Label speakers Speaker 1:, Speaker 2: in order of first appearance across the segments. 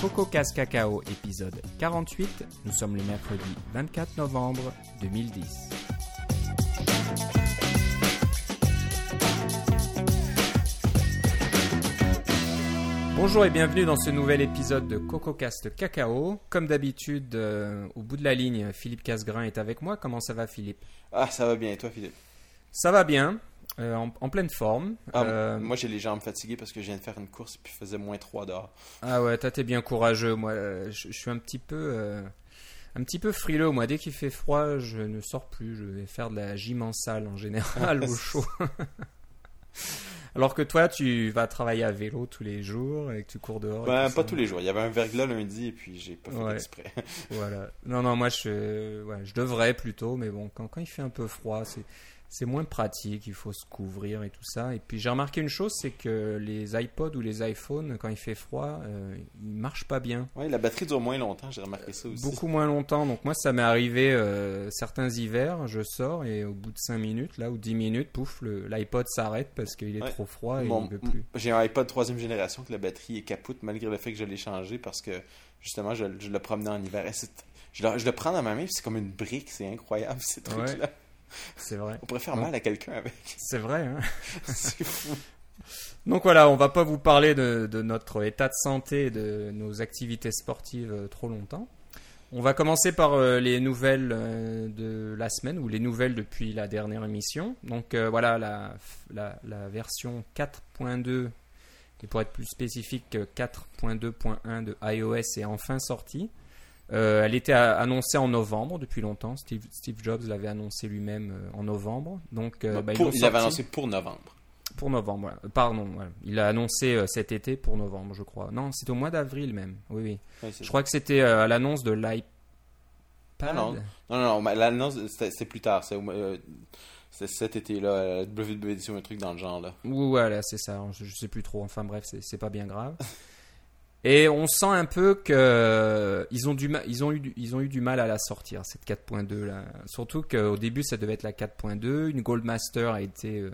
Speaker 1: Coco Casse Cacao, épisode 48. Nous sommes le mercredi 24 novembre 2010. Bonjour et bienvenue dans ce nouvel épisode de CocoCast Cacao. Comme d'habitude, euh, au bout de la ligne, Philippe Casgrain est avec moi. Comment ça va, Philippe?
Speaker 2: Ah, ça va bien. Et toi, Philippe?
Speaker 1: Ça va bien, euh, en, en pleine forme.
Speaker 2: Ah,
Speaker 1: Euh,
Speaker 2: Moi, j'ai les jambes fatiguées parce que je viens de faire une course et puis faisait moins 3 dehors.
Speaker 1: Ah ouais, toi t'es bien courageux. Moi, euh, je, je suis un petit peu, euh, un petit peu frileux. Moi, dès qu'il fait froid, je ne sors plus. Je vais faire de la gym en salle en général au chaud. Alors que toi, tu vas travailler à vélo tous les jours et que tu cours dehors.
Speaker 2: Ben, pas
Speaker 1: ça.
Speaker 2: tous les jours. Il y avait un verglas lundi et puis j'ai pas fait
Speaker 1: Ouais.
Speaker 2: exprès.
Speaker 1: Voilà. Non, non, moi je, ouais, je devrais plutôt, mais bon, quand, quand il fait un peu froid, c'est, c'est moins pratique. Il faut se couvrir et tout ça. Et puis j'ai remarqué une chose, c'est que les iPods ou les iPhones, quand il fait froid, euh, ils marchent pas bien.
Speaker 2: Ouais, la batterie dure moins longtemps. J'ai remarqué ça aussi.
Speaker 1: Beaucoup moins longtemps. Donc moi, ça m'est arrivé euh, certains hivers, je sors et au bout de 5 minutes, là ou 10 minutes, pouf, l'iPod s'arrête parce qu'il est
Speaker 2: Ouais.
Speaker 1: trop froid et
Speaker 2: Mon-
Speaker 1: il veut plus.
Speaker 2: J'ai un iPod troisième génération que la batterie est capoute malgré le fait que je l'ai changé parce que justement je, je le promenais en hiver. Je, le, je le prends dans ma main c'est comme une brique. C'est incroyable ces trucs-là.
Speaker 1: C'est vrai.
Speaker 2: On pourrait faire
Speaker 1: Ouais.
Speaker 2: mal à quelqu'un avec.
Speaker 1: C'est vrai, hein
Speaker 2: c'est fou.
Speaker 1: Donc voilà, on va pas vous parler de, de notre état de santé et de nos activités sportives euh, trop longtemps. On va commencer par euh, les nouvelles euh, de la semaine ou les nouvelles depuis la dernière émission. Donc euh, voilà, la, la, la version 4.2 et pour être plus spécifique, euh, 4.2.1 de iOS est enfin sortie. Euh, elle était annoncée en novembre depuis longtemps. Steve, Steve Jobs l'avait annoncé lui-même euh, en novembre. Donc euh, bah,
Speaker 2: Pour- il l'avait annoncé pour novembre.
Speaker 1: Pour novembre, voilà. Pardon, voilà. il l'a annoncé euh, cet été pour novembre, je crois. Non, c'est au mois d'avril même. Oui, oui.
Speaker 2: C'est
Speaker 1: Je crois que c'était à l'annonce de l'iPad.
Speaker 2: Non. Non, non, l'annonce, c'était plus tard. C'est c'est cet été-là, WWDC ou un truc dans le genre. là.
Speaker 1: Ou voilà, c'est ça. Je, je sais plus trop. Enfin bref, c'est c'est pas bien grave. Et on sent un peu que euh, ils ont du ils ont eu du- ils ont eu du mal à la sortir cette 4.2 là. Surtout qu'au début ça devait être la 4.2, une Goldmaster a été euh,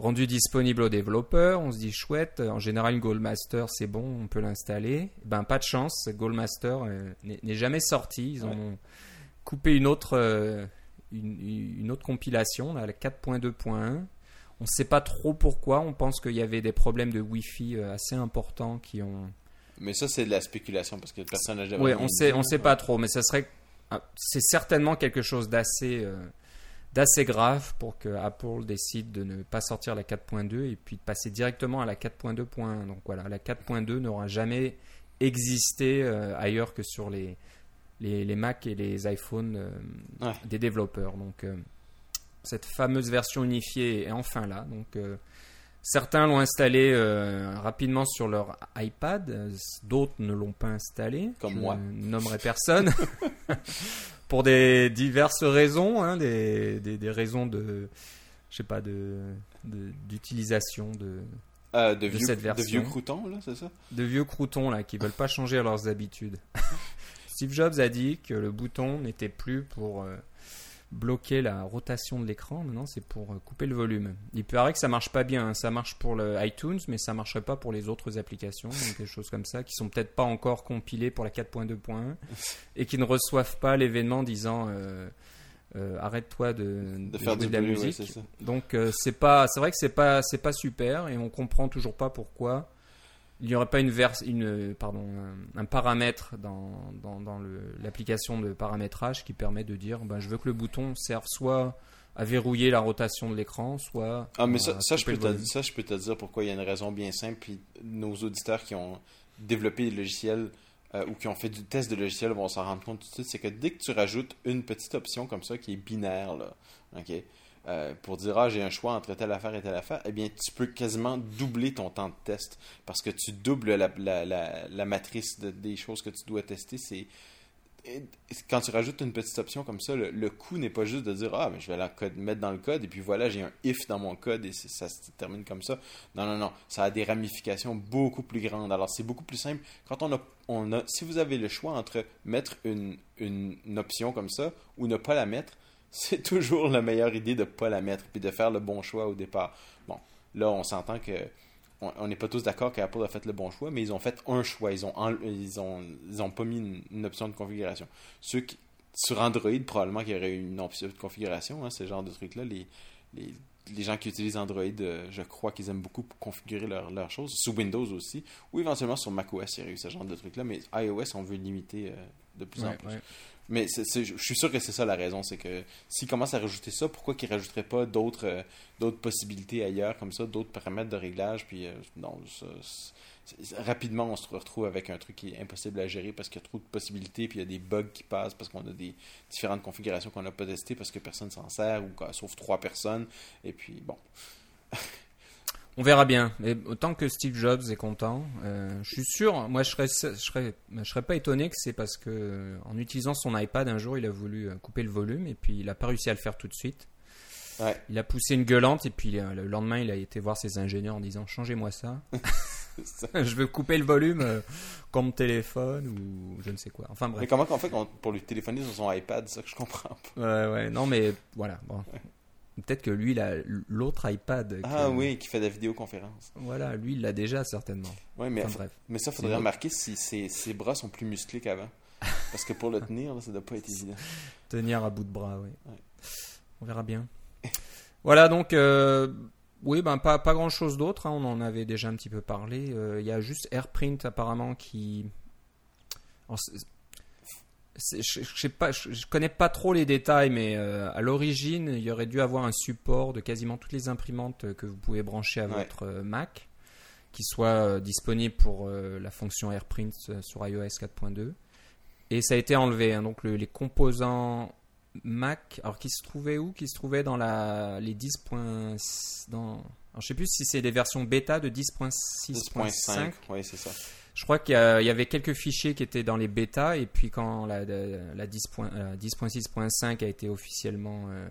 Speaker 1: rendue disponible aux développeurs. On se dit chouette, en général une Goldmaster c'est bon, on peut l'installer. Ben pas de chance, Goldmaster euh, n'est jamais sortie. Ils
Speaker 2: Ouais.
Speaker 1: ont coupé une autre euh, une, une autre compilation, là, la 4.2.1. On ne sait pas trop pourquoi. On pense qu'il y avait des problèmes de Wi-Fi assez importants qui ont.
Speaker 2: Mais ça, c'est de la spéculation parce que le personnage
Speaker 1: Oui, on sait, on sait pas trop, mais ça serait. ah, C'est certainement quelque chose d'assez, euh, d'assez grave pour que Apple décide de ne pas sortir la 4.2 et puis de passer directement à la 4.2.1. Donc voilà, la 4.2 n'aura jamais existé euh, ailleurs que sur les, les, les Mac et les iPhones euh,
Speaker 2: Ouais.
Speaker 1: des développeurs. Donc cette fameuse version unifiée est enfin là. Donc certains l'ont installé euh, rapidement sur leur iPad, euh, d'autres ne l'ont pas installé.
Speaker 2: Comme
Speaker 1: Je
Speaker 2: moi.
Speaker 1: ne nommerai personne. Pour des diverses raisons, hein, des, des, des raisons de, je sais pas, de de- d'utilisation de,
Speaker 2: Euh,
Speaker 1: de
Speaker 2: de, vieux,
Speaker 1: cette
Speaker 2: de
Speaker 1: version.
Speaker 2: vieux croutons, là, c'est ça?
Speaker 1: De vieux croutons là qui veulent pas changer leurs habitudes. Steve Jobs a dit que le bouton n'était plus pour euh, bloquer la rotation de l'écran, maintenant c'est pour euh, couper le volume. Il paraît que ça marche pas bien, hein. ça marche pour le iTunes, mais ça marcherait pas pour les autres applications, donc des choses comme ça qui sont peut-être pas encore compilées pour la 4.2.1 et qui ne reçoivent pas l'événement disant euh, euh, arrête-toi de,
Speaker 2: De
Speaker 1: de
Speaker 2: faire
Speaker 1: jouer de la musique. Donc euh, c'est pas, c'est vrai que c'est pas, c'est pas super et on comprend toujours pas pourquoi il n'y aurait pas une vers, une, pardon, un, un paramètre dans, dans, dans l'application de paramétrage qui permet de dire, ben, je veux que le bouton serve soit à verrouiller la rotation de l'écran, soit
Speaker 2: Ah, mais
Speaker 1: à
Speaker 2: ça, ça, je peux te, ça, je peux te dire pourquoi il y a une raison bien simple. Puis nos auditeurs qui ont développé des logiciels euh, ou qui ont fait du test de logiciel vont s'en rendre compte tout de suite. C'est que dès que tu rajoutes une petite option comme ça qui est binaire, là, ok, euh, pour dire ah j'ai un choix entre telle affaire et telle affaire, eh bien tu peux quasiment doubler ton temps de test parce que tu doubles la, la, la, matrice de- des choses que tu dois tester. C'est quand tu rajoutes une petite option comme ça, le, coût n'est pas juste de dire ah mais je vais la mettre dans le code et puis voilà j'ai un if dans mon code et ça se termine comme ça. Non non non, ça a des ramifications beaucoup plus grandes. Alors c'est beaucoup plus simple quand on a on a si vous avez le choix entre mettre une, une option comme ça ou ne pas la mettre, c'est toujours la meilleure idée de ne pas la mettre puis de faire le bon choix au départ. Bon, là on s'entend que on n'est pas tous d'accord qu'Apple a fait le bon choix, mais ils ont fait un choix. Ils ont, ils ont, ils ont pas mis une, une option de configuration. Ceux qui, sur Android, probablement qu'il y aurait une option de configuration, hein, ce genre de trucs-là. Les, les, les gens qui utilisent Android, euh, je crois qu'ils aiment beaucoup configurer leurs leurs choses. Sous Windows aussi. Ou éventuellement sur macOS, il y aurait eu ce genre de trucs-là. Mais iOS, on veut limiter euh, de plus en plus.
Speaker 1: ouais.
Speaker 2: Mais je suis sûr que c'est ça la raison, c'est que s'ils commencent à rajouter ça, pourquoi qu'ils rajouteraient pas d'autres euh, d'autres possibilités ailleurs comme ça, d'autres paramètres de réglage, puis euh, non, ça, rapidement on se retrouve avec un truc qui est impossible à gérer parce qu'il y a trop de possibilités, puis il y a des bugs qui passent parce qu'on a des différentes configurations qu'on n'a pas testées parce que personne s'en sert ou sauf trois personnes, et puis bon.
Speaker 1: On verra bien. Mais autant que Steve Jobs est content, euh, je suis sûr. Moi, je serais, je serais, je serais pas étonné que c'est parce que euh, en utilisant son iPad un jour, il a voulu euh, couper le volume et puis il a pas réussi à le faire tout de suite.
Speaker 2: Ouais.
Speaker 1: Il a poussé une gueulante et puis euh, le lendemain, il a été voir ses ingénieurs en disant changez-moi ça. je veux couper le volume euh, comme téléphone ou je ne sais quoi. Enfin
Speaker 2: Mais
Speaker 1: bref.
Speaker 2: comment qu'on fait pour lui téléphoner sur son iPad, c'est ça que je comprends pas.
Speaker 1: Ouais, ouais. Non, mais voilà. Bon. Peut-être que lui, il a l'autre iPad.
Speaker 2: Ah
Speaker 1: que-
Speaker 2: oui, qui fait de la vidéoconférence.
Speaker 1: Voilà, lui, il l'a déjà certainement.
Speaker 2: Mais,
Speaker 1: Enfin, bref.
Speaker 2: mais ça, faudrait
Speaker 1: C'est
Speaker 2: remarquer si ses, ses bras sont plus musclés qu'avant. Parce que pour le tenir, là, ça doit pas être évident.
Speaker 1: Tenir à bout de bras, oui.
Speaker 2: Ouais.
Speaker 1: On verra bien. voilà, donc, euh, oui, ben, pas, pas grand chose d'autre. hein, on en avait déjà un petit peu parlé. Euh, Il y a juste AirPrint apparemment qui. Alors, je, je sais pas, je, je connais pas trop les détails, mais euh, à l'origine, il y aurait dû avoir un support de quasiment toutes les imprimantes que vous pouvez brancher à
Speaker 2: Ouais.
Speaker 1: votre euh, Mac, qui soit euh, disponible pour euh, la fonction AirPrint sur iOS 4.2. Et ça a été enlevé. hein. donc le- les composants Mac, alors qui se trouvaient où? Qui se trouvaient dans la, les 10. points- Dans, alors, je sais plus si c'est des versions bêta de 10.6.5.
Speaker 2: 10.5, oui, c'est ça.
Speaker 1: Je crois qu'il y, avait quelques fichiers qui étaient dans les bêtas, et puis quand la, la, la 10 point- euh, 10.6.5 a été officiellement euh,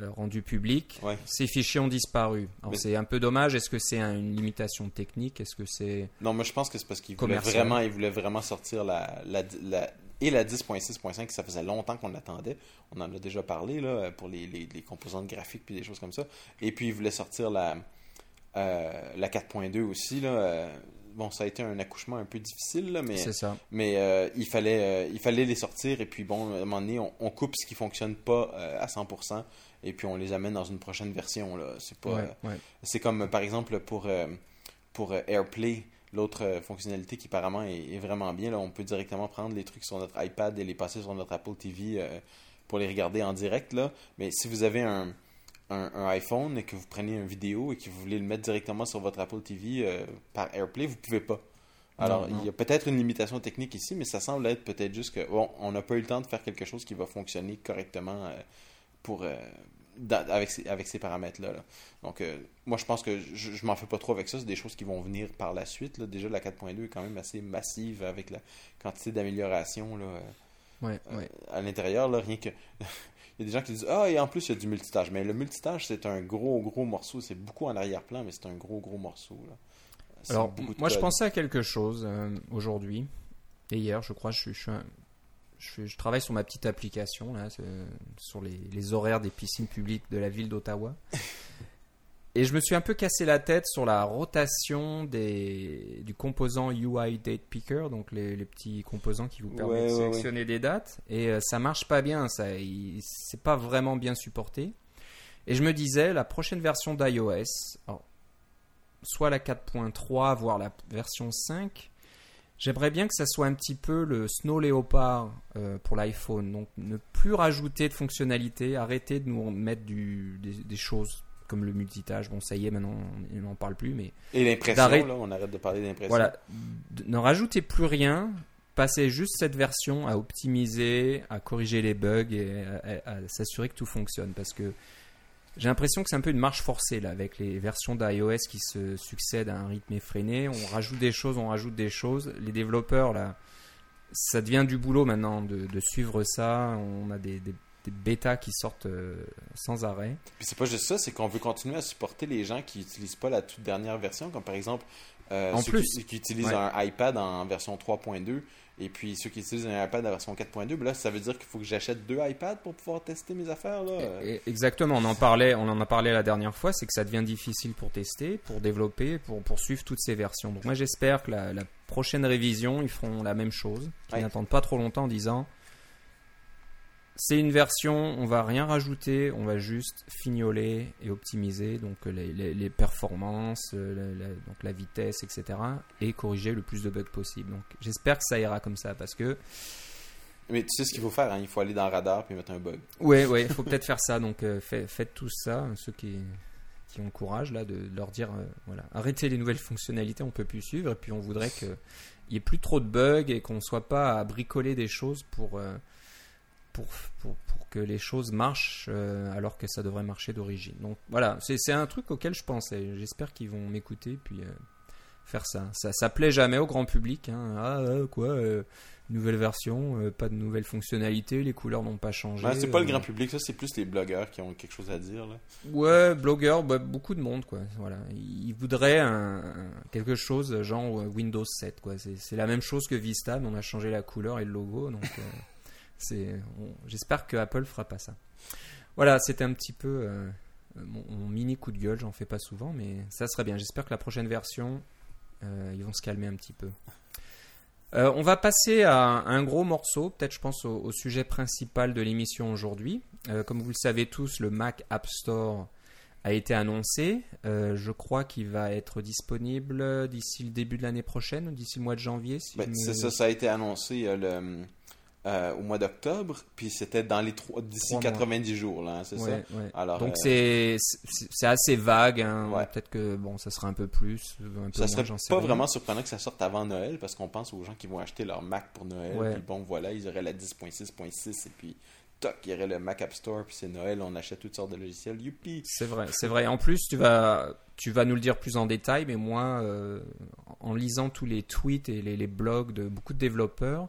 Speaker 1: euh, rendu public,
Speaker 2: Ouais.
Speaker 1: ces fichiers ont disparu. Alors
Speaker 2: Mais-
Speaker 1: c'est un peu dommage. Est-ce que c'est un- une limitation technique? Est-ce que c'est
Speaker 2: Non, moi je pense que c'est parce qu'il voulait
Speaker 1: Commercial?
Speaker 2: vraiment, il voulait vraiment sortir la, la, la- et la 10.6.5, ça faisait longtemps qu'on l'attendait. On en a déjà parlé là, pour les, les, les composantes graphiques puis des choses comme ça. Et puis il voulait sortir la, euh, la 4.2 aussi. Là. Euh, Bon, ça a été un accouchement un peu difficile, là, mais,
Speaker 1: ça
Speaker 2: mais euh, il, fallait, euh, il fallait les sortir. Et puis bon, à un moment donné, on, on coupe ce qui fonctionne pas euh, à 100%. Et puis on les amène dans une prochaine version. Là. C'est pas,
Speaker 1: Ouais, ouais.
Speaker 2: c'est comme, euh, par exemple, pour, euh, pour euh, AirPlay, l'autre euh, fonctionnalité qui apparemment est, est vraiment bien. Là, on peut directement prendre les trucs sur notre iPad et les passer sur notre Apple TV euh, pour les regarder en direct. Là. Mais si vous avez un, un, un iPhone et que vous prenez une vidéo et que vous voulez le mettre directement sur votre Apple TV euh, par AirPlay, vous pouvez pas. Alors,
Speaker 1: Non, non.
Speaker 2: il y a peut-être une limitation technique ici, mais ça semble être peut-être juste que, bon, on n'a pas eu le temps de faire quelque chose qui va fonctionner correctement euh, pour, euh, dans- avec, ces, avec ces paramètres-là. là. Donc, euh, moi, je pense que je, je m'en fais pas trop avec ça. C'est des choses qui vont venir par la suite. là. Déjà, la 4.2 est quand même assez massive avec la quantité d'amélioration là,
Speaker 1: Ouais, ouais.
Speaker 2: à l'intérieur. Rien que. Il y a des gens qui disent Ah, et en plus, il y a du multitâche. Mais le multitâche, c'est un gros, gros morceau. C'est beaucoup en arrière-plan, mais c'est un gros, gros morceau. là.
Speaker 1: Alors, moi, je pensais à quelque chose euh, aujourd'hui et hier, je crois. Je, suis- je, je, travaille sur ma petite application là, sur les, les horaires des piscines publiques de la ville d'Ottawa. Et je me suis un peu cassé la tête sur la rotation des, du composant UI Date Picker, donc les, les petits composants qui vous permettent
Speaker 2: Ouais,
Speaker 1: de
Speaker 2: ouais, ouais.
Speaker 1: sélectionner des dates. Et euh, ça marche pas bien, ça, c'est pas vraiment bien supporté. Et je me disais, la prochaine version d'iOS, soit la 4.3, voire la version 5, j'aimerais bien que ça soit un petit peu le Snow Leopard euh, pour l'iPhone. Donc ne plus rajouter de fonctionnalités, arrêter de nous mettre du, des, des choses comme le multitâche. Bon, ça y est, maintenant on n'en parle plus, mais
Speaker 2: Et l'impression, là, on arrête de parler d'impression.
Speaker 1: voilà, ne rajoutez plus rien. Passez juste cette version à optimiser, à corriger les bugs et à, à- à s'assurer que tout fonctionne. Parce que j'ai l'impression que c'est un peu une marche forcée là, avec les versions d'iOS qui se succèdent à un rythme effréné. On rajoute des choses, on rajoute des choses. Les développeurs, là, ça devient du boulot maintenant de, de suivre ça. On a des, des- des bêtas qui sortent euh, sans arrêt.
Speaker 2: Puis c'est pas juste ça, c'est qu'on veut continuer à supporter les gens qui n'utilisent pas la toute dernière version, comme par exemple euh,
Speaker 1: En
Speaker 2: ceux
Speaker 1: plus.
Speaker 2: qui, qui utilisent
Speaker 1: Ouais.
Speaker 2: un iPad en version 3.2 et puis ceux qui utilisent un iPad en version 4.2. ben là, ça veut dire qu'il faut que j'achète deux iPads pour pouvoir tester mes affaires. Là.
Speaker 1: Exactement, on en parlait, on en a parlé la dernière fois, c'est que ça devient difficile pour tester, pour développer, pour poursuivre toutes ces versions. Donc moi j'espère que la, la prochaine révision, ils feront la même chose, qu'ils
Speaker 2: Ouais.
Speaker 1: n'attendent pas trop longtemps en disant c'est une version, on va rien rajouter, on va juste fignoler et optimiser donc les, les- les performances, euh, la, la- donc la vitesse, etc. et corriger le plus de bugs possible. Donc j'espère que ça ira comme ça parce que
Speaker 2: Mais tu sais ce qu'il faut faire, hein, il faut aller dans Radar puis mettre un bug.
Speaker 1: Ouais, ouais, il faut peut-être faire ça. Donc, euh, fait- faites tous ça, ceux qui, qui ont le courage là de leur dire, euh, voilà, arrêtez les nouvelles fonctionnalités, on peut plus suivre. Et puis, on voudrait qu'il y ait plus trop de bugs et qu'on soit pas à bricoler des choses pour euh, pour, pour, pour que les choses marchent euh, alors que ça devrait marcher d'origine. Donc, voilà, c'est un truc auquel je pensais. J'espère qu'ils vont m'écouter puis euh, faire ça. ça. Ça plaît jamais au grand public. hein. Ah, euh, quoi euh, Nouvelle version, pas de nouvelles fonctionnalités, les couleurs n'ont pas changé.
Speaker 2: Ouais, c'est pas le grand public, ça c'est plus les blogueurs qui ont quelque chose à dire. Là.
Speaker 1: Ouais, blogueurs, bah, beaucoup de monde, quoi. Voilà, ils voudraient un, un- quelque chose genre Windows 7, quoi. C'est la même chose que Vista, mais on a changé la couleur et le logo, donc J'espère que Apple fera pas ça. Voilà, c'était un petit peu euh, mon, mon mini coup de gueule. J'en fais pas souvent, mais ça serait bien. J'espère que la prochaine version, euh, ils vont se calmer un petit peu. Euh, on va passer à un gros morceau, peut-être je pense au, au sujet principal de l'émission aujourd'hui. Comme vous le savez tous, le Mac App Store a été annoncé. Euh, je crois qu'il va être disponible d'ici le début de l'année prochaine, d'ici le mois de janvier. si
Speaker 2: Ben,
Speaker 1: me-
Speaker 2: c'est ça, ça a été annoncé le, euh, au mois d'octobre, puis c'était dans les trois- d'ici
Speaker 1: Trois mois.
Speaker 2: 90 jours, là, hein, c'est
Speaker 1: Ouais,
Speaker 2: ça?
Speaker 1: ouais.
Speaker 2: Alors,
Speaker 1: Donc
Speaker 2: euh,
Speaker 1: c'est assez vague. hein.
Speaker 2: Ouais.
Speaker 1: Peut-être que bon, ça sera un peu plus, un peu
Speaker 2: Ça
Speaker 1: moins,
Speaker 2: serait pas
Speaker 1: rien.
Speaker 2: vraiment surprenant que ça sorte avant Noël parce qu'on pense aux gens qui vont acheter leur Mac pour Noël. Puis bon, voilà, ils auraient la 10.6.6 et puis toc, il y aurait le Mac App Store. Puis c'est Noël, on achète toutes sortes de logiciels. Youpi!
Speaker 1: C'est vrai, c'est vrai. En plus, tu vas, tu vas nous le dire plus en détail, mais moi, euh, en lisant tous les tweets et les, les blogs de beaucoup de développeurs,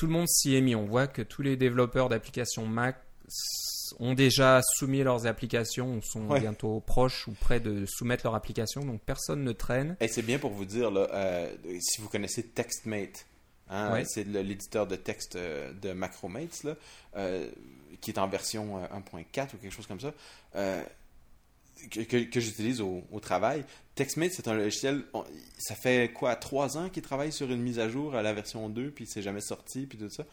Speaker 1: tout le monde s'y est mis. On voit que tous les développeurs d'applications Mac ont déjà soumis leurs applications ou sont
Speaker 2: Ouais.
Speaker 1: bientôt proches ou près de soumettre leur application, donc personne ne traîne.
Speaker 2: Et c'est bien pour vous dire, là, euh, si vous connaissez TextMate, hein,
Speaker 1: Ouais.
Speaker 2: c'est l'éditeur de texte euh, de Macromates, là, euh, qui est en version euh, 1.4 ou quelque chose comme ça, euh, que, que- que j'utilise au, au travail. TextMate, c'est un logiciel, on- ça fait quoi, trois ans qu'il travaille sur une mise à jour à la version 2, puis c'est jamais sorti, puis tout ça.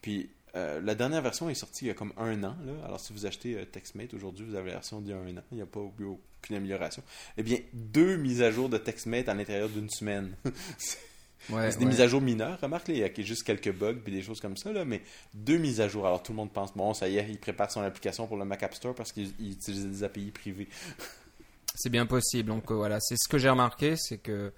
Speaker 2: Puis euh, la dernière version est sortie il y a comme un an. Là. Alors si vous achetez euh, TextMate aujourd'hui, vous avez la version d'il y a un an. Il n'y a pas eu aucune amélioration. Eh bien, deux mises à jour de TextMate à l'intérieur d'une semaine.
Speaker 1: Ouais,
Speaker 2: c'est des
Speaker 1: ouais.
Speaker 2: mises à jour mineures, remarque, là, il y a juste quelques bugs puis des choses comme ça, là, mais deux mises à jour. Alors tout le monde pense, bon, ça y est, il prépare son application pour le Mac App Store parce qu'il il utilise des API privées.
Speaker 1: C'est bien possible. Donc euh, voilà, c'est ce que j'ai remarqué, c'est que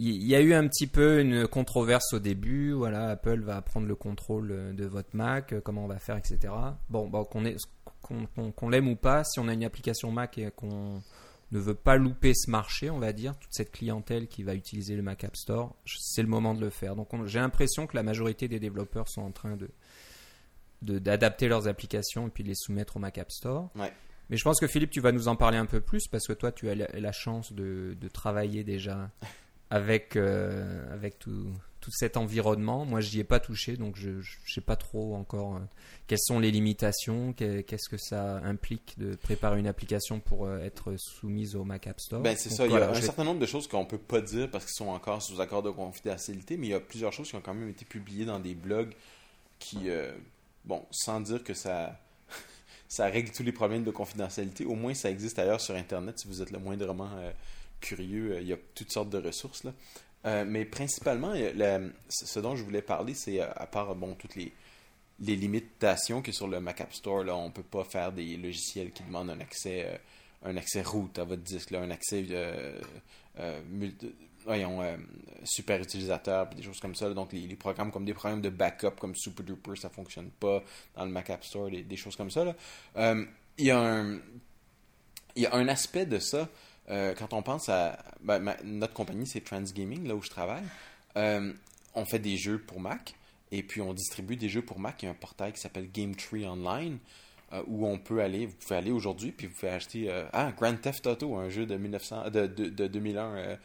Speaker 1: il y a eu un petit peu une controverse au début. Voilà, Apple va prendre le contrôle euh, de votre Mac, euh, comment on va faire, etc. Bon, bon qu'on qu'on l'aime ou pas, si on a une application Mac et qu'on ne veut pas louper ce marché, on va dire, toute cette clientèle qui va utiliser le Mac App Store, c'est le moment de le faire. Donc on- j'ai l'impression que la majorité des développeurs sont en train de d'adapter leurs applications et puis de les soumettre au Mac App Store. Mais je pense que Philippe, tu vas nous en parler un peu plus parce que toi, tu as la, chance de, de travailler déjà avec, euh, avec tout, tout cet environnement. Moi, je n'y ai pas touché, donc je ne sais pas trop encore euh, quelles sont les limitations, que- qu'est-ce que ça implique de préparer une application pour euh, être soumise au Mac App Store.
Speaker 2: Ben, c'est ça, il y a un certain nombre de choses qu'on peut pas dire parce qu'ils sont encore sous accord de confidentialité, mais il y a plusieurs choses qui ont quand même été publiées dans des blogs qui, bon, sans dire que ça, ça règle tous les problèmes de confidentialité, au moins ça existe ailleurs sur Internet si vous êtes le moindrement euh, curieux, euh, il y a toutes sortes de ressources là. Euh, mais principalement, ce dont je voulais parler, c'est à part bon toutes les limitations que sur le Mac App Store, là, on peut pas faire des logiciels qui demandent un accès, un accès root à votre disque, un accès multi- voyons, euh, super utilisateur, des choses comme ça. Donc les, programmes comme des programmes de backup comme SuperDuper, ça fonctionne pas dans le Mac App Store, des, choses comme ça. Euh, il y a un y a un aspect de ça euh, quand on pense à ben, notre compagnie, c'est Transgaming, là où je travaille. On fait des jeux pour Mac. Et puis, on distribue des jeux pour Mac. Il y a un portail qui s'appelle Game Tree Online, où on peut aller, vous pouvez aller aujourd'hui, puis vous pouvez acheter ah, Grand Theft Auto, un jeu de, 1900, de, de, 2001 euh,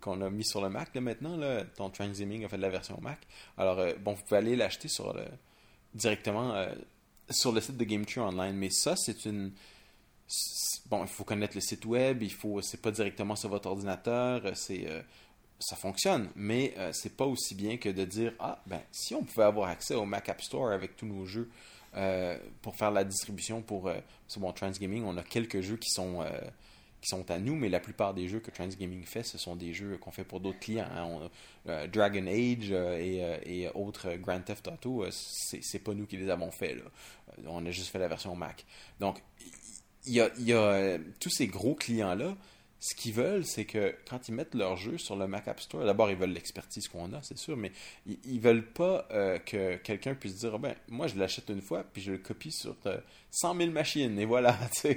Speaker 2: qu'on a mis sur le Mac là, maintenant. Là, ton Transiming a fait de la version Mac. Alors, bon, vous pouvez aller l'acheter sur le, directement sur le site de Game Tree Online. Mais ça, c'est une bon, il faut connaître le site web, il faut, c'est pas directement sur votre ordinateur, c'est, ça fonctionne, mais c'est pas aussi bien que de dire ah ben si on pouvait avoir accès au Mac App Store avec tous nos jeux, euh, pour faire la distribution pour euh, bon, Transgaming, on a quelques jeux qui sont, euh, qui sont à nous, mais la plupart des jeux que Transgaming fait, ce sont des jeux qu'on fait pour d'autres clients. Hein. Dragon Age et, autres Grand Theft Auto, c'est pas nous qui les avons fait. Là. On a juste fait la version Mac. Donc, il y a, y a tous ces gros clients-là ce qu'ils veulent, c'est que quand ils mettent leur jeu sur le Mac App Store, d'abord, ils veulent l'expertise qu'on a, c'est sûr, mais ils, ne veulent pas euh, que quelqu'un puisse dire, ah ben, moi, je l'achète une fois, puis je le copie sur 100 euh, 000 machines, et voilà.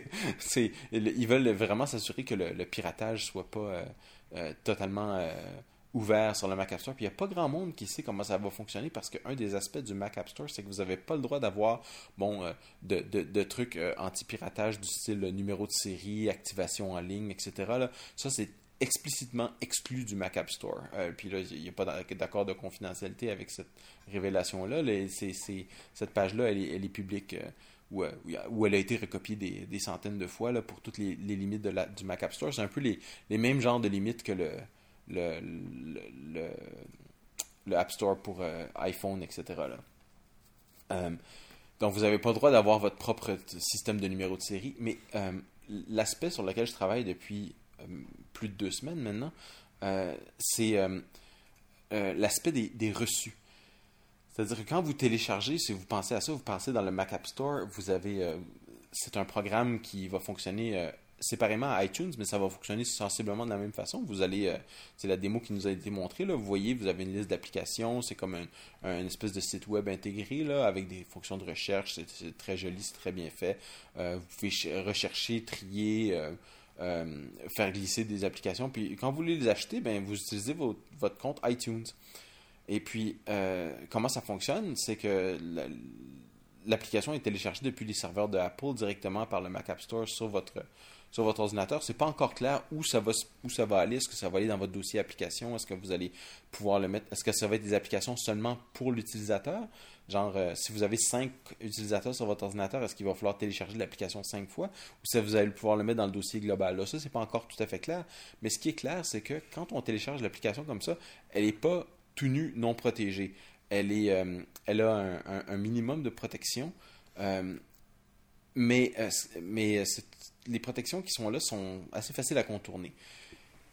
Speaker 2: ils veulent vraiment s'assurer que le, le, piratage soit pas euh, totalement ouvert sur le Mac App Store. Puis il n'y a pas grand monde qui sait comment ça va fonctionner parce qu'un des aspects du Mac App Store, c'est que vous n'avez pas le droit d'avoir bon, euh, de, de, trucs euh, anti-piratage du style numéro de série, activation en ligne, etc. Ça, c'est explicitement exclu du Mac App Store. Euh, puis là, il n'y a pas d'accord de confidentialité avec cette révélation-là. cette page-là, elle, elle, est publique. Où, où, elle a été recopiée des, des centaines de fois là, pour toutes les, les limites de la, du Mac App Store. C'est un peu les, les mêmes genres de limites que le, le, le, le, App Store pour euh, iPhone, etc. Euh, donc, vous n'avez pas le droit d'avoir votre propre système de numéro de série, mais euh, l'aspect sur lequel je travaille depuis plus de deux semaines maintenant, c'est l'aspect des, des, reçus. C'est-à-dire que quand vous téléchargez, si vous pensez à ça, vous pensez dans le Mac App Store, vous avez, c'est un programme qui va fonctionner séparément à iTunes, mais ça va fonctionner sensiblement de la même façon. Vous allez, euh, c'est la démo qui nous a été montrée. Là. Vous voyez, vous avez une liste d'applications. C'est comme un, espèce de site web intégré là, avec des fonctions de recherche. C'est, très joli, c'est très bien fait. Euh, vous pouvez rechercher, trier, euh, faire glisser des applications. Puis quand vous voulez les acheter, ben, vous utilisez votre compte iTunes. Et puis, comment ça fonctionne? C'est que l'application est téléchargée depuis les serveurs de Apple directement par le Mac App Store sur votre sur votre ordinateur. C'est pas encore clair où ça va ça aller. Est-ce que ça va aller dans votre dossier application? Est-ce que vous allez pouvoir le mettre? Est-ce que ça va être des applications seulement pour l'utilisateur? Genre, euh, si vous avez cinq utilisateurs sur votre ordinateur, est-ce qu'il va falloir télécharger l'application cinq fois? Ou si vous allez pouvoir le mettre dans le dossier global? Là, ça, c'est pas encore tout à fait clair. Mais ce qui est clair, c'est que quand on télécharge l'application comme ça, elle n'est pas tout nue, non protégée. Elle, est, euh, a un, minimum de protection. Euh, mais, mais les protections qui sont là sont assez faciles à contourner.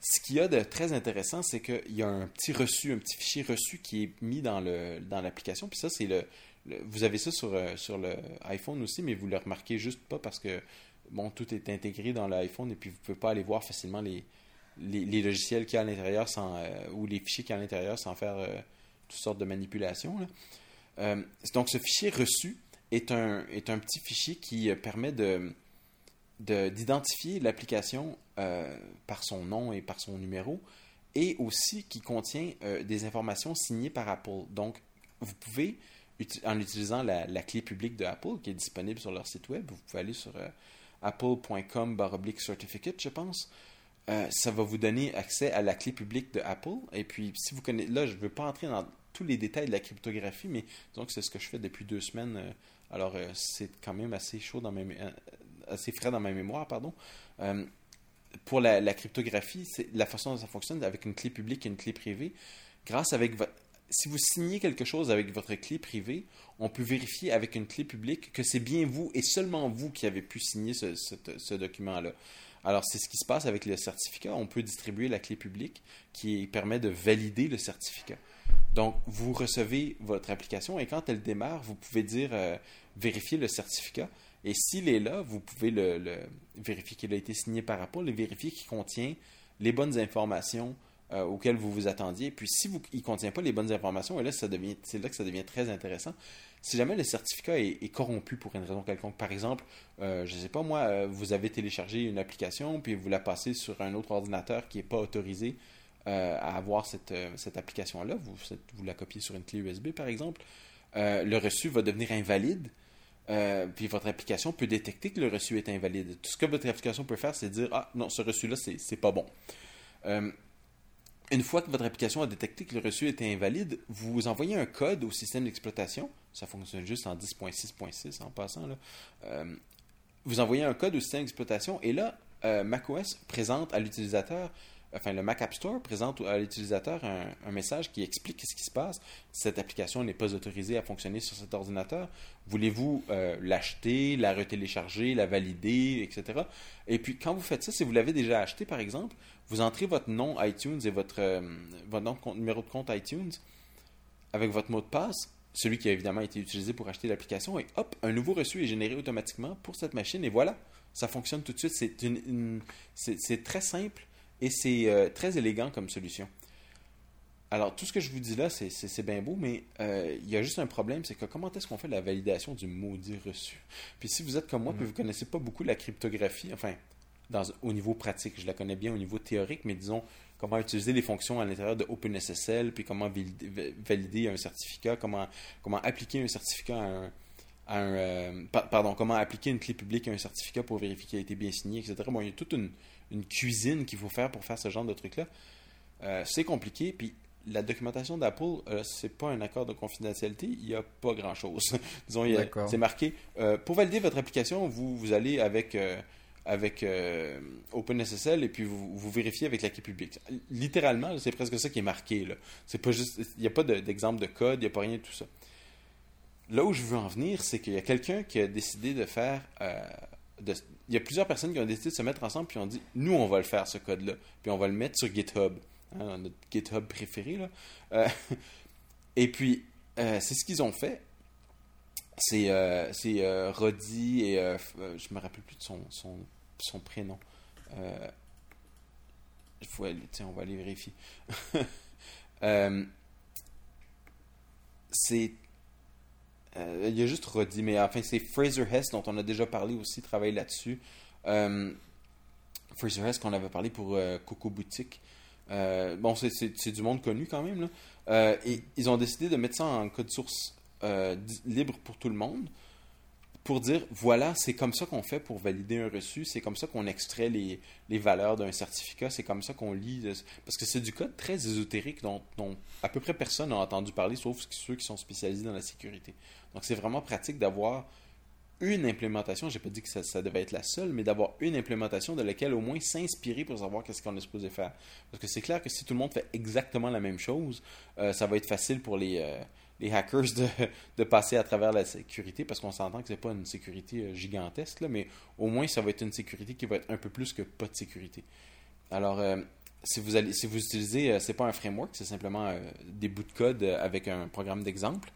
Speaker 2: Ce qu'il y a de très intéressant, c'est qu'il y a un petit reçu, un petit fichier reçu qui est mis dans le dans l'application. Puis ça, c'est le, vous avez ça sur, euh, sur le iPhone aussi, mais vous le remarquez juste pas parce que bon, tout est intégré dans l'iPhone et puis vous pouvez pas aller voir facilement les, les, logiciels qu'il y a à l'intérieur sans euh, ou les fichiers qu'il y a à l'intérieur sans faire euh, toutes sortes de manipulations. donc ce fichier reçu est un, est un petit fichier qui permet de d'identifier l'application euh, par son nom et par son numéro, et aussi qui contient euh, des informations signées par Apple. Donc, vous pouvez, en utilisant la, clé publique de Apple, qui est disponible sur leur site web, vous pouvez aller sur euh, apple.com certificate, je pense. ça va vous donner accès à la clé publique de Apple. Et puis, si vous connaissez, là, je ne veux pas entrer dans tous les détails de la cryptographie, mais donc c'est ce que je fais depuis deux semaines. Alors, c'est quand même assez chaud dans mes, assez frais dans ma mémoire, pardon. Euh, pour la, cryptographie, c'est la façon dont ça fonctionne avec une clé publique et une clé privée. Grâce avec si vous signez quelque chose avec votre clé privée, on peut vérifier avec une clé publique que c'est bien vous et seulement vous qui avez pu signer ce document-là. Alors, c'est ce qui se passe avec le certificat. On peut distribuer la clé publique qui permet de valider le certificat. Donc, vous recevez votre application et quand elle démarre, vous pouvez dire euh, vérifier le certificat. Et s'il est là, vous pouvez le, vérifier qu'il a été signé par Apple et vérifier qu'il contient les bonnes informations euh, auxquelles vous vous attendiez. Puis si ne contient pas les bonnes informations, et là, c'est là que ça devient très intéressant. Si jamais le certificat est, corrompu pour une raison quelconque, par exemple, euh, je ne sais pas moi, vous avez téléchargé une application, puis vous la passez sur un autre ordinateur qui n'est pas autorisé à avoir cette, cette application-là, vous, vous la copiez sur une clé USB par exemple, euh, le reçu va devenir invalide. euh, puis votre application peut détecter que le reçu est invalide. Tout ce que votre application peut faire, c'est dire Ah non, ce reçu-là, c'est pas bon. Euh, une fois que votre application a détecté que le reçu était invalide, vous envoyez un code au système d'exploitation. Ça fonctionne juste en 10.6.6 en passant. Là. Euh, vous envoyez un code au système d'exploitation et là, euh, macOS présente à l'utilisateur, enfin le Mac App Store présente à l'utilisateur un, message qui explique ce qui se passe. Cette application n'est pas autorisée à fonctionner sur cet ordinateur. Voulez-vous euh, l'acheter, la retélécharger, la valider, etc. Et puis quand vous faites ça, si vous l'avez déjà acheté par exemple, vous entrez votre nom iTunes et votre, euh, numéro de compte iTunes avec votre mot de passe, celui qui a évidemment été utilisé pour acheter l'application, et hop, un nouveau reçu est généré automatiquement pour cette machine, et voilà, ça fonctionne tout de suite. C'est très simple et c'est euh, très élégant comme solution. Alors, tout ce que je vous dis là, c'est- bien beau, mais euh, il y a juste un problème, c'est que comment est-ce qu'on fait la validation du maudit reçu? Puis si vous êtes comme moi, puis vous connaissez pas beaucoup la cryptographie, enfin, dans, au niveau pratique, je la connais bien au niveau théorique, mais disons, comment utiliser les fonctions à l'intérieur de OpenSSL, puis comment valider, va- valider un certificat, comment, comment appliquer un certificat à un, à un, euh, pa- pardon, comment appliquer une clé publique à un certificat pour vérifier qu'il a été bien signé, etc. Bon, il y a toute une, une cuisine qu'il faut faire pour faire ce genre de truc-là. Euh, c'est compliqué, puis la documentation d'Apple, euh, c'est pas un accord de confidentialité, il n'y a pas grand-chose. Disons, c'est marqué, euh, pour valider votre application, vous, vous allez avec, euh, avec OpenSSL et puis vous, vous vérifiez avec la clé publique. Littéralement, c'est presque ça qui est marqué. Là. C'est pas juste, il n'y a pas de- d'exemple de code, il n'y a pas rien de tout ça. Là où je veux en venir, c'est qu'il y a quelqu'un qui a décidé de faire. Il y a plusieurs personnes qui ont décidé de se mettre ensemble puis ont dit nous on va le faire ce code là puis on va le mettre sur GitHub hein, notre GitHub préféré là. Euh, et puis euh, c'est ce qu'ils ont fait. C'est euh, c'est Roddy et je me rappelle plus de son son, son prénom. Faut aller- on va aller vérifier. C'est euh, il a juste Roddy, mais enfin, c'est Fraser Hess dont on a déjà parlé aussi, travaille là-dessus. Euh, Fraser Hess qu'on avait parlé pour euh, Coco Boutique. Bon, c'est- du monde connu quand même. Là. Et ils ont décidé de mettre ça en code source libre pour tout le monde pour dire voilà, c'est comme ça qu'on fait pour valider un reçu, c'est comme ça qu'on extrait les, valeurs d'un certificat, c'est comme ça qu'on lit. Parce que c'est du code très ésotérique dont, à peu près personne n'a entendu parler, sauf ceux qui sont spécialisés dans la sécurité. Donc c'est vraiment pratique d'avoir une implémentation, j'ai pas dit que ça, ça devait être la seule, mais d'avoir une implémentation de laquelle au moins s'inspirer pour savoir qu'est-ce qu'on est supposé faire. Parce que c'est clair que si tout le monde fait exactement la même chose, euh, ça va être facile pour les, euh, les hackers de, passer à travers la sécurité, parce qu'on s'entend que c'est pas une sécurité euh, gigantesque, là, mais au moins ça va être une sécurité qui va être un peu plus que pas de sécurité. Alors, euh, si vous si vous utilisez, euh, c'est pas un framework, c'est simplement des bouts de code avec un programme d'exemple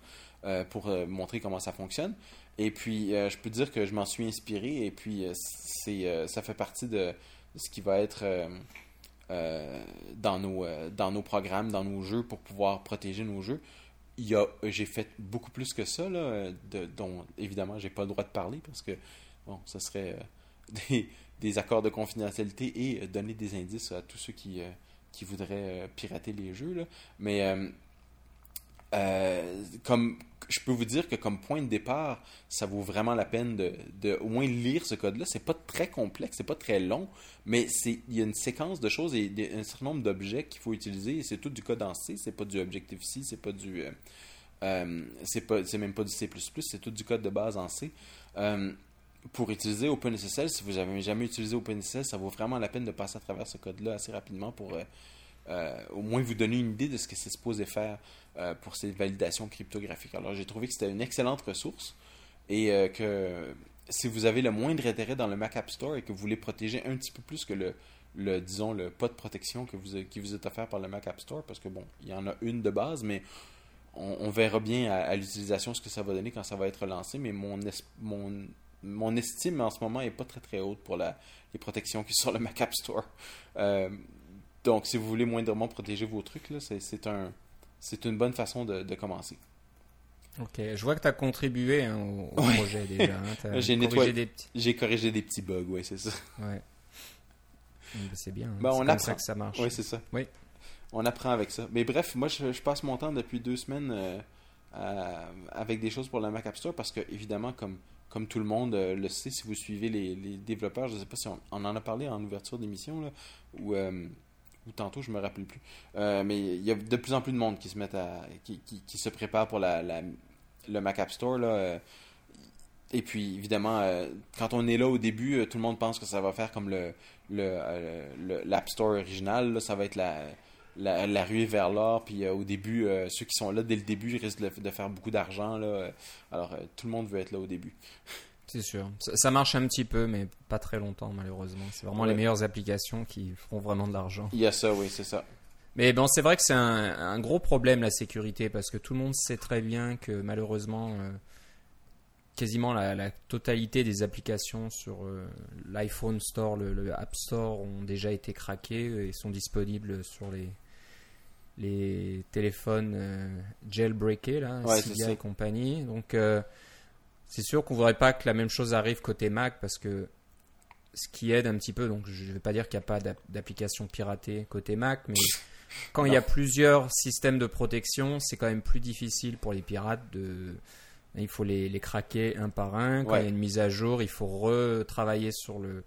Speaker 2: pour montrer comment ça fonctionne. Et puis, je peux dire que je m'en suis inspiré et puis ça fait partie de, ce qui va être dans, nos, dans nos programmes, dans nos jeux pour pouvoir protéger nos jeux. J'ai fait beaucoup plus que ça, là, de, dont évidemment j'ai pas le droit de parler parce que bon, ça serait euh, des, des accords de confidentialité et euh, donner des indices à tous ceux qui, euh, qui voudraient pirater les jeux. Là. Mais euh, comme je peux vous dire que comme point de départ, ça vaut vraiment la peine de, au moins lire ce code-là. C'est pas très complexe, c'est pas très long, mais il y a une séquence de choses et un certain nombre d'objets qu'il faut utiliser. C'est tout du code en C, c'est pas du Objective C, c'est pas du euh, euh, c'est même pas du C++, c'est tout du code de base en C. Pour utiliser OpenSSL, si vous n'avez jamais utilisé OpenSSL, ça vaut vraiment la peine de passer à travers ce code-là assez rapidement pour euh, au moins vous donner une idée de ce que c'est supposé faire euh, pour ces validations cryptographiques. Alors j'ai trouvé que c'était une excellente ressource et euh, que si vous avez le moindre intérêt dans le Mac App Store et que vous voulez protéger un petit peu plus que le, le disons le pas de protection que vous, qui vous est offert par le Mac App Store, parce que bon, il y en a une de base, mais on, verra bien à, l'utilisation ce que ça va donner quand ça va être lancé, mais mon, es- mon, mon estime en ce moment est pas très très haute pour la, les protections qui sont sur le Mac App Store. Donc, si vous voulez moindrement protéger vos trucs, c'est, un, une bonne façon de, de commencer.
Speaker 1: Ok, je vois que tu as contribué hein, au, au
Speaker 2: Ouais.
Speaker 1: projet déjà. Hein.
Speaker 2: J'ai
Speaker 1: corrigé des petits.
Speaker 2: Corrigé des petits bugs, ouais, c'est ça.
Speaker 1: Ouais. C'est bien. hein.
Speaker 2: Ben,
Speaker 1: c'est
Speaker 2: on
Speaker 1: comme
Speaker 2: apprend.
Speaker 1: ça que ça marche.
Speaker 2: Oui, c'est ça.
Speaker 1: Oui.
Speaker 2: On apprend avec ça. Mais bref, moi, je, je passe mon temps depuis deux semaines euh, euh, avec des choses pour le Mac App Store parce que, évidemment, comme, comme tout le monde euh, le sait, si vous suivez les, les développeurs, je ne sais pas si on, on, en a parlé en ouverture d'émission, là, ou, tantôt, je me rappelle plus. Euh, mais il y a de plus en plus de monde qui se met à. qui, qui, se prépare pour la, le Mac App Store. Là, euh, et puis, évidemment, euh, quand on est là au début, tout le monde pense que ça va faire comme le le, l'App Store original. Là, ça va être la, la, la ruée vers l'or. Puis au début, ceux qui sont là dès le début risquent de, de faire beaucoup d'argent. Là. Alors, tout le monde veut être là au début.
Speaker 1: C'est sûr. Ça, ça, marche un petit peu, mais pas très longtemps, malheureusement. C'est vraiment ouais. les meilleures applications qui feront vraiment de l'argent.
Speaker 2: Il y a ça, oui, c'est ça.
Speaker 1: Mais bon, c'est vrai que c'est un, un, gros problème, la sécurité, parce que tout le monde sait très bien que malheureusement, quasiment la, la, totalité des applications sur euh, l'iPhone Store, le, le, App Store ont déjà été craquées et sont disponibles sur les, les téléphones euh, jailbreakés, là,
Speaker 2: ouais,
Speaker 1: Cydia et compagnie. Donc, euh, c'est sûr qu'on ne voudrait pas que la même chose arrive côté Mac parce que ce qui aide un petit peu, donc je ne vais pas dire qu'il n'y a pas d'application piratée côté Mac, mais quand il y a plusieurs systèmes de protection, c'est quand même plus difficile pour les pirates de il faut les, les, craquer un par un. Quand ouais. il y a une mise à jour, il faut retravailler sur le,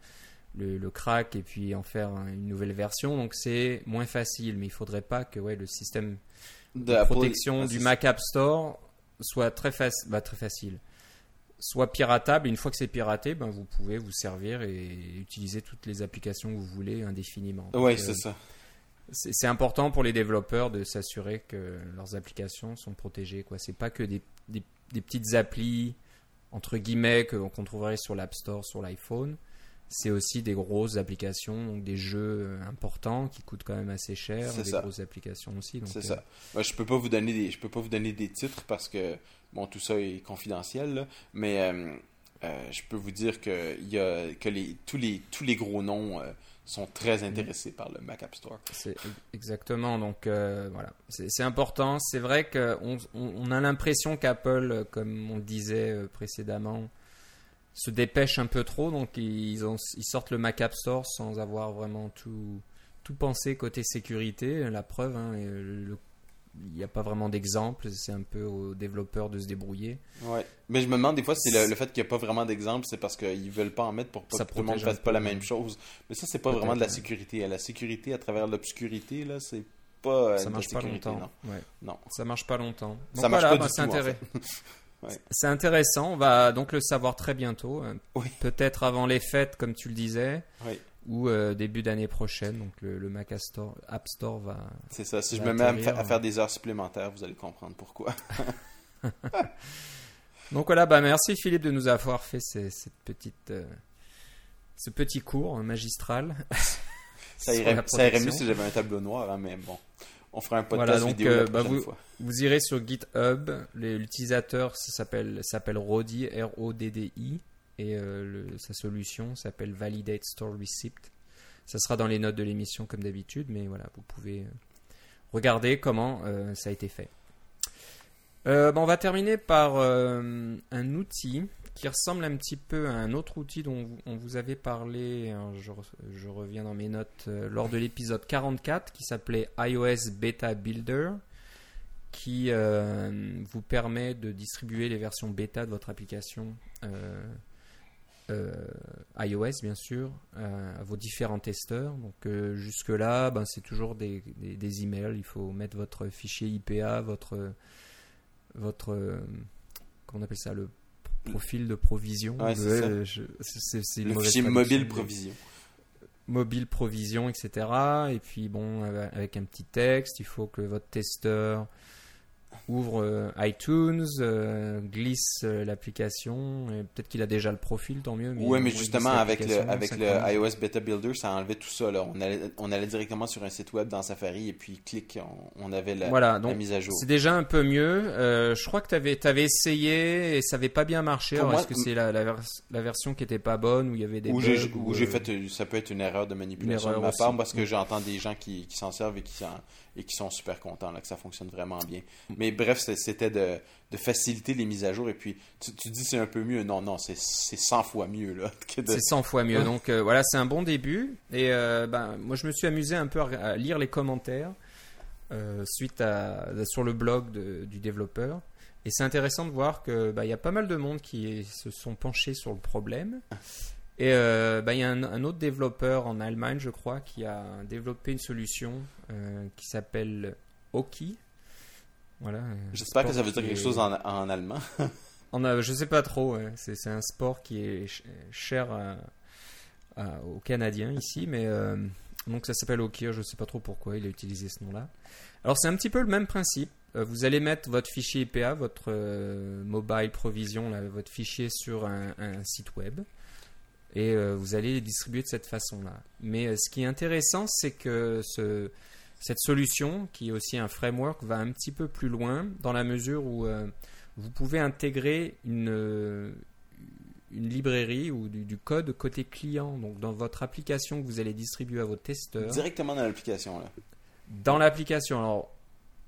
Speaker 1: le, le, crack et puis en faire une nouvelle version. Donc c'est moins facile, mais il faudrait pas que ouais, le système de, de protection du Mac App Store soit très, faci bah, très facile. Soit piratable, une fois que c'est piraté, ben, vous pouvez vous servir et utiliser toutes les applications que vous voulez indéfiniment.
Speaker 2: Oui, c'est euh, ça.
Speaker 1: C'est important pour les développeurs de s'assurer que leurs applications sont protégées. Ce n'est pas que des, des des petites applis entre guillemets qu'on qu trouverait sur l'App Store sur l'iPhone. C'est aussi des grosses applications, donc des jeux importants qui coûtent quand même assez cher, des
Speaker 2: ça.
Speaker 1: grosses applications aussi.
Speaker 2: C'est euh... ça. Moi, je peux pas vous donner des, je peux pas vous donner des titres parce que bon, tout ça est confidentiel, mais euh, euh, je peux vous dire que y a que les tous les tous les gros noms euh, sont très intéressés par le Mac App Store.
Speaker 1: Exactement. Donc voilà, c'est important. C'est vrai qu'on on a l'impression qu'Apple, comme on le disait précédemment, se dépêche un peu trop. Donc ils sortent le Mac App Store sans avoir vraiment tout, tout pensé côté sécurité. La preuve, hein, le il n'y a pas vraiment d'exemple, c'est un peu aux développeurs de se débrouiller.
Speaker 2: Ouais. Mais je me demande des fois si le, le, fait qu'il n'y a pas vraiment d'exemple, c'est parce qu'ils veulent pas en mettre pour pas ça que tout le monde fasse pas la même chose. Mais ça, c'est pas vraiment de la sécurité. La sécurité à travers l'obscurité, là, c'est pas.
Speaker 1: Ça marche pas longtemps.
Speaker 2: Non.
Speaker 1: Ouais.
Speaker 2: non.
Speaker 1: Ça marche pas longtemps.
Speaker 2: Donc ça marche voilà,
Speaker 1: pas
Speaker 2: bah,
Speaker 1: c'est
Speaker 2: tout,
Speaker 1: intéressant.
Speaker 2: En fait.
Speaker 1: Ouais. C'est intéressant, on va donc le savoir très bientôt.
Speaker 2: Oui.
Speaker 1: Peut-être avant les fêtes, comme tu le disais.
Speaker 2: Oui.
Speaker 1: Ou euh, début d'année prochaine. Donc le, le, Mac Store, App Store va.
Speaker 2: C'est ça. Si je me mets à, à, faire des heures supplémentaires, vous allez comprendre pourquoi.
Speaker 1: donc voilà, bah merci Philippe de nous avoir fait ces, cette petite, euh, ce petit cours magistral.
Speaker 2: ça, irait, ça irait mieux si j'avais un tableau noir, hein, mais bon. On fera un podcast
Speaker 1: voilà, donc,
Speaker 2: vidéo
Speaker 1: euh,
Speaker 2: la
Speaker 1: bah vous,
Speaker 2: fois.
Speaker 1: Vous irez sur GitHub. L'utilisateur s'appelle Roddy, R-O-D-D-I. Et euh, sa solution s'appelle Validate Store Receipt. Ça sera dans les notes de l'émission comme d'habitude, mais voilà, vous pouvez regarder comment euh, ça a été fait. Euh, on va terminer par euh, un outil qui ressemble un petit peu à un autre outil dont on vous avait parlé, je, je, reviens dans mes notes, euh, lors de l'épisode 44 qui s'appelait iOS Beta Builder qui euh, vous permet de distribuer les versions bêta de votre application euh, iOS bien sûr à vos différents testeurs. Donc jusque là, ben, c'est toujours des, des, des, emails. Il faut mettre votre fichier IPA, votre votre comment on appelle ça le profil de provision.
Speaker 2: C'est le fichier mobile provision.
Speaker 1: Mobile provision, etc. Et puis bon, avec un petit texte, il faut que votre testeur ouvre euh, iTunes, euh, glisse euh, l'application, peut-être qu'il a déjà le profil, tant mieux.
Speaker 2: Mais oui, mais justement, avec le, avec le iOS Beta Builder, ça enlevait tout ça. Là. On, allait, on allait directement sur un site web dans Safari et puis clic, on, on avait la,
Speaker 1: voilà, donc,
Speaker 2: la, mise à jour.
Speaker 1: C'est déjà un peu mieux. Euh, je crois que tu avais, avais, essayé et ça n'avait pas bien marché. Est-ce que c'est la, la, vers, la, version qui n'était pas bonne, où il y avait des
Speaker 2: Où j'ai fait, ça peut être une erreur de manipulation de ma part, parce que j'entends des gens qui, qui s'en servent et qui, et qui sont super contents là, que ça fonctionne vraiment bien. Mais bref, c'était de, faciliter les mises à jour. Et puis, tu, tu dis c'est un peu mieux. Non, non, c'est 100 fois mieux.
Speaker 1: C'est 100 fois mieux. Donc euh, voilà, c'est un bon début. Et euh, ben, moi, je me suis amusé un peu à, lire les commentaires euh, suite à, sur le blog du développeur. Et c'est intéressant de voir que bah, il y a pas mal de monde qui se sont penchés sur le problème. Et euh, bah, il y a un, un autre développeur en Allemagne, je crois, qui a développé une solution euh, qui s'appelle Oki. Voilà.
Speaker 2: J'espère que ça veut dire quelque
Speaker 1: est-
Speaker 2: chose en, en allemand.
Speaker 1: On a, je sais pas trop. ouais. C'est, un sport qui est ch- cher à- à- aux Canadiens ici, mais euh, donc ça s'appelle Okir. Je sais pas trop pourquoi il a utilisé ce nom-là. Alors c'est un petit peu le même principe. Euh, Vous allez mettre votre fichier IPA, votre euh, mobile provision, là, votre fichier sur un, un site web. Et euh, vous allez les distribuer de cette façon-là. Mais euh, ce qui est intéressant, c'est que ce, cette solution, qui est aussi un framework, va un petit peu plus loin dans la mesure où euh, vous pouvez intégrer une, une librairie ou du, du code côté client. Donc dans votre application que vous allez distribuer à vos testeurs.
Speaker 2: Directement dans l'application. là.
Speaker 1: Dans l'application, alors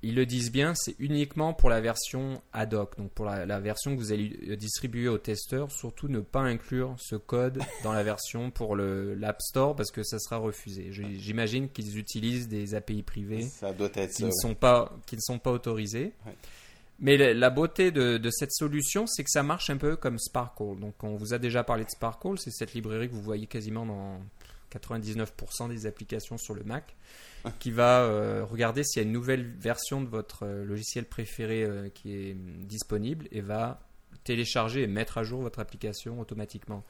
Speaker 1: ils le disent bien, c'est uniquement pour la version ad hoc, donc pour la, la version que vous allez euh, distribuer aux testeurs. Surtout ne pas inclure ce code dans la version pour l'App Store parce que ça sera refusé. J'imagine qu'ils utilisent des API privées
Speaker 2: Ça doit être
Speaker 1: qui
Speaker 2: ça.
Speaker 1: ne sont pas qui ne sont pas autorisés.
Speaker 2: Ouais.
Speaker 1: Mais la, la beauté de, de cette solution, c'est que ça marche un peu comme Sparkle. Donc on vous a déjà parlé de Sparkle, c'est cette librairie que vous voyez quasiment dans 99% des applications sur le Mac, qui va euh, regarder s'il y a une nouvelle version de votre euh, logiciel préféré euh, qui est hum, disponible et va télécharger et mettre à jour votre application automatiquement.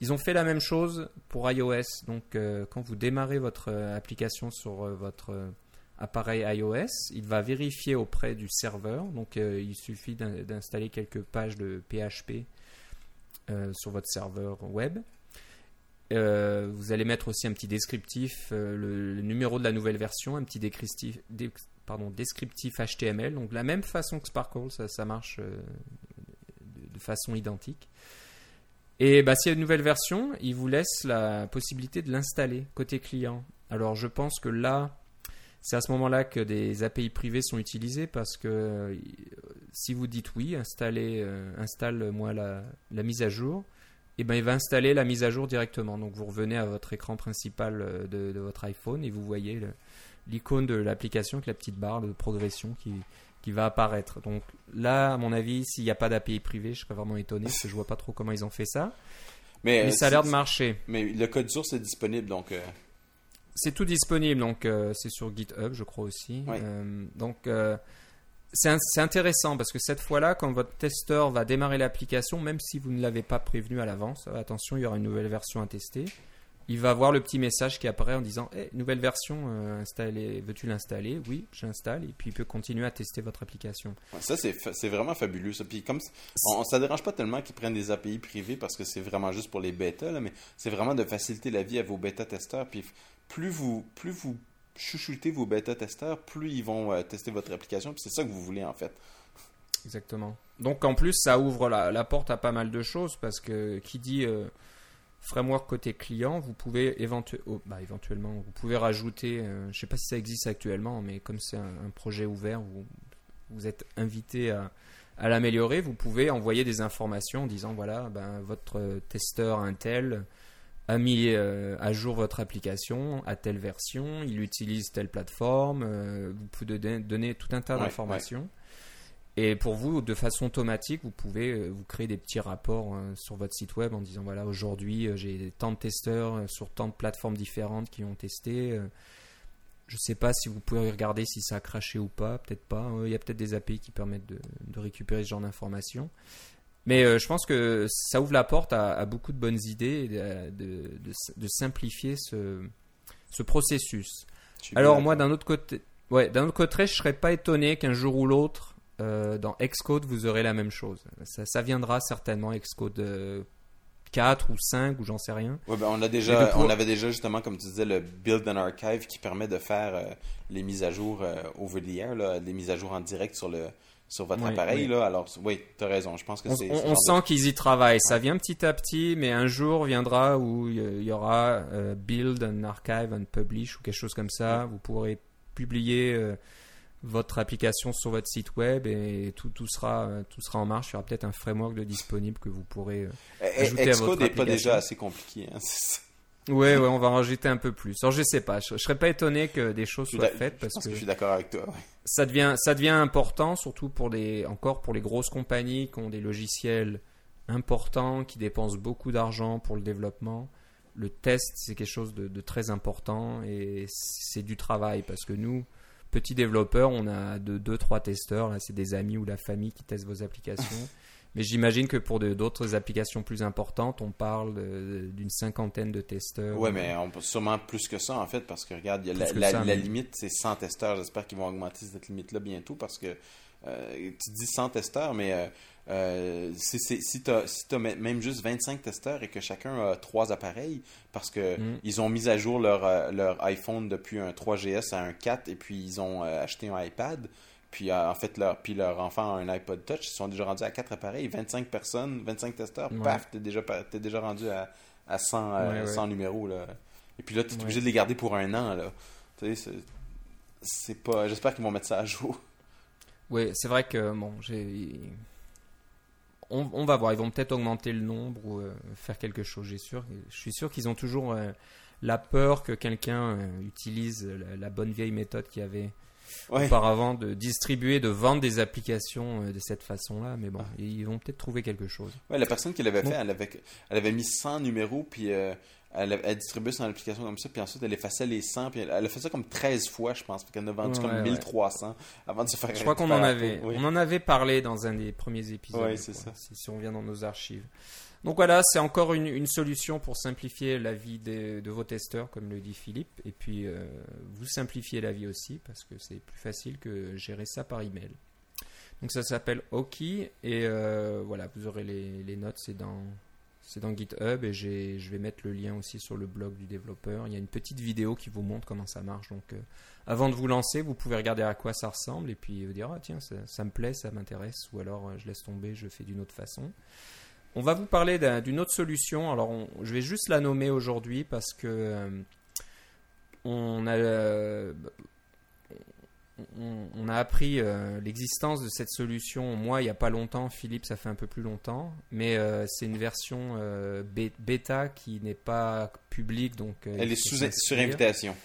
Speaker 1: Ils ont fait la même chose pour iOS. Donc quand vous démarrez votre application sur votre appareil iOS, il va vérifier auprès du serveur. Donc il suffit d'in- d'installer quelques pages de PHP sur votre serveur web. Euh, vous allez mettre aussi un petit descriptif, euh, le, numéro de la nouvelle version, un petit pardon, descriptif HTML. Donc la même façon que Sparkle, ça, marche euh, de, façon identique. Et bah, s'il y a une nouvelle version, il vous laisse la possibilité de l'installer côté client. Alors je pense que là, c'est à ce moment-là que des API privées sont utilisées parce que si vous dites oui, installez, installe-moi la, la mise à jour, et ben il va installer la mise à jour directement. Donc vous revenez à votre écran principal euh, de, de votre iPhone et vous voyez l'icône de l'application avec la petite barre de progression qui, qui va apparaître. Donc là, à mon avis, s'il n'y a pas d'API privée, je serais vraiment étonné parce que je vois pas trop comment ils ont fait ça.
Speaker 2: Mais,
Speaker 1: Mais
Speaker 2: euh,
Speaker 1: ça a l'air de marcher.
Speaker 2: Mais le code source est disponible, donc euh,
Speaker 1: C'est tout disponible, donc euh, c'est sur GitHub, je crois aussi. Euh, donc c'est intéressant parce que cette fois-là, quand votre testeur va démarrer l'application, même si vous ne l'avez pas prévenu à l'avance, euh, attention, il y aura une nouvelle version à tester. Il va voir le petit message qui apparaît en disant hey, nouvelle version euh, installée, veux-tu l'installer? Oui, j'installe et puis il peut continuer à tester votre application.
Speaker 2: ouais, ça, c'est fa- vraiment fabuleux. Ça. Puis comme, on, ça dérange pas tellement qu'ils prennent des API privées parce que c'est vraiment juste pour les bêtas, là, mais c'est vraiment de faciliter la vie à vos bêta-testeurs. Puis plus vous, plus vous chouchoutez vos bêta-testeurs, plus ils vont euh, tester votre application. C'est ça que vous voulez, en fait.
Speaker 1: Exactement. Donc en plus, ça ouvre la, porte à pas mal de choses parce que qui dit euh, framework côté client, vous pouvez oh, bah, éventuellement, vous pouvez rajouter, euh, je sais pas si ça existe actuellement, mais comme c'est un, projet ouvert, vous, êtes invité à, à l'améliorer, vous pouvez envoyer des informations en disant voilà, ben, votre testeur Intel a mis euh, à jour votre application à telle version, il utilise telle plateforme, euh, vous pouvez donner, donner tout un tas
Speaker 2: Ouais,
Speaker 1: d'informations. Et pour vous, de façon automatique, vous pouvez euh, vous créer des petits rapports euh, sur votre site web en disant voilà, aujourd'hui j'ai tant de testeurs sur tant de plateformes différentes qui ont testé. je sais pas si vous pouvez regarder si ça a craché ou pas, peut-être pas. Euh, Il y a peut-être des API qui permettent de, de récupérer ce genre d'informations. Mais euh, je pense que ça ouvre la porte à, à beaucoup de bonnes idées et de, de- de- de simplifier ce, ce processus. Alors moi, d'un autre côté, ouais, d'un autre côté, je serais pas étonné qu'un jour ou l'autre, euh, dans Xcode, vous aurez la même chose. Ça, ça viendra certainement Xcode euh, 4 ou 5 ou j'en sais rien.
Speaker 2: Ouais, ben, on, a
Speaker 1: Et
Speaker 2: déjà,
Speaker 1: de pouvoir-
Speaker 2: on avait déjà, justement, comme tu disais, le Build and Archive qui permet de faire euh, les mises à jour euh, over the air, là, les mises à jour en direct sur, le, sur votre
Speaker 1: Oui,
Speaker 2: appareil.
Speaker 1: oui.
Speaker 2: Là. Alors, oui, tu as raison. Je pense que
Speaker 1: On,
Speaker 2: c'est.
Speaker 1: on- sent qu'ils y travaillent. Ça vient petit à petit, mais un jour viendra où il y- aura euh, Build, un Archive, un Publish ou quelque chose comme ça. Vous pourrez publier euh, votre application sur votre site web et tout, tout, sera, euh, tout sera en marche. Il y aura peut-être un framework de disponible que vous pourrez. euh.
Speaker 2: Eh, eh,
Speaker 1: ajouter à votre
Speaker 2: n'est pas déjà assez compliqué. hein.
Speaker 1: Ouais, ouais, on va en rajouter un peu plus. Alors, je sais pas, je, je serais pas étonné que des choses soient faites
Speaker 2: je
Speaker 1: parce
Speaker 2: pense
Speaker 1: que,
Speaker 2: que je suis d'accord avec toi. ouais.
Speaker 1: ça devient, ça devient important, surtout pour les, encore pour les grosses compagnies qui ont des logiciels importants, qui dépensent beaucoup d'argent pour le développement. Le test, c'est quelque chose de, de très important et c'est du travail parce que nous, petits développeurs, on a de deux, trois testeurs. Là, c'est des amis ou la famille qui testent vos applications. Mais j'imagine que pour d'autres applications plus importantes, on parle d'une cinquantaine de testeurs.
Speaker 2: Ouais, mais on peut sûrement plus que ça, en fait, parce que regarde, il y a la,
Speaker 1: Plus que
Speaker 2: la-
Speaker 1: ça,
Speaker 2: la
Speaker 1: mais-
Speaker 2: limite, c'est 100 testeurs. J'espère qu'ils vont augmenter cette limite-là bientôt, parce que euh, tu dis 100 testeurs, mais euh, euh, si, tu as, même juste 25 testeurs et que chacun a trois appareils, parce que
Speaker 1: Mm.
Speaker 2: ils ont mis à jour leur, leur iPhone depuis un 3GS à un 4, et puis ils ont acheté un iPad, puis euh, en fait, leur, puis leur enfant a un iPod Touch, ils sont déjà rendus à quatre appareils, 25 personnes, 25 testeurs,
Speaker 1: Ouais.
Speaker 2: paf, t'es déjà, t'es déjà rendu à, à 100, euh,
Speaker 1: Ouais, ouais.
Speaker 2: 100 numéros, là. Et puis là, es
Speaker 1: Ouais.
Speaker 2: obligé de les garder pour un an, là. Tu sais, c'est- pas... J'espère qu'ils vont mettre ça à jour.
Speaker 1: Oui, c'est vrai que bon, j'ai. On, on va voir, ils vont peut-être augmenter le nombre ou euh, faire quelque chose. J'ai sûr, je suis sûr qu'ils ont toujours euh, la peur que quelqu'un utilise la, la bonne vieille méthode qu'il y avait
Speaker 2: Ouais.
Speaker 1: auparavant de distribuer, de vendre des applications euh, de cette façon-là. Mais bon, ils vont peut-être trouver quelque chose.
Speaker 2: Ouais, la personne qui l'avait
Speaker 1: Bon.
Speaker 2: fait, elle avait, elle avait mis 100 numéros, puis euh, elle, elle distribuait son application comme ça, puis ensuite elle effaçait les 100, puis elle, elle a fait ça comme 13 fois, je pense, puis qu'elle en a vendu
Speaker 1: Ouais,
Speaker 2: comme
Speaker 1: ouais.
Speaker 2: 1300 avant de se faire
Speaker 1: Je crois qu'on en avait,
Speaker 2: oui.
Speaker 1: on en avait parlé dans un des premiers épisodes.
Speaker 2: Ouais, c'est ça.
Speaker 1: Si, si on vient dans nos archives. Donc voilà, c'est encore une, solution pour simplifier la vie de vos testeurs, comme le dit Philippe, et puis euh, vous simplifiez la vie aussi parce que c'est plus facile que gérer ça par email. Donc ça s'appelle Oki et euh, voilà, vous aurez les, notes, c'est dans c'est dans GitHub et je vais mettre le lien aussi sur le blog du développeur. Il y a une petite vidéo qui vous montre comment ça marche. Donc euh, avant de vous lancer, vous pouvez regarder à quoi ça ressemble et puis vous dire ah tiens ça, me plaît, ça m'intéresse ou alors je laisse tomber, je fais d'une autre façon. On va vous parler d'un- d'une autre solution. Alors on- je vais juste la nommer aujourd'hui parce que euh, on a euh, on, on a appris euh, l'existence de cette solution. Moi, il n'y a pas longtemps. Philippe, ça fait un peu plus longtemps. Mais c'est une version bêta qui n'est pas publique. Donc,
Speaker 2: Elle est sous, sur invitation.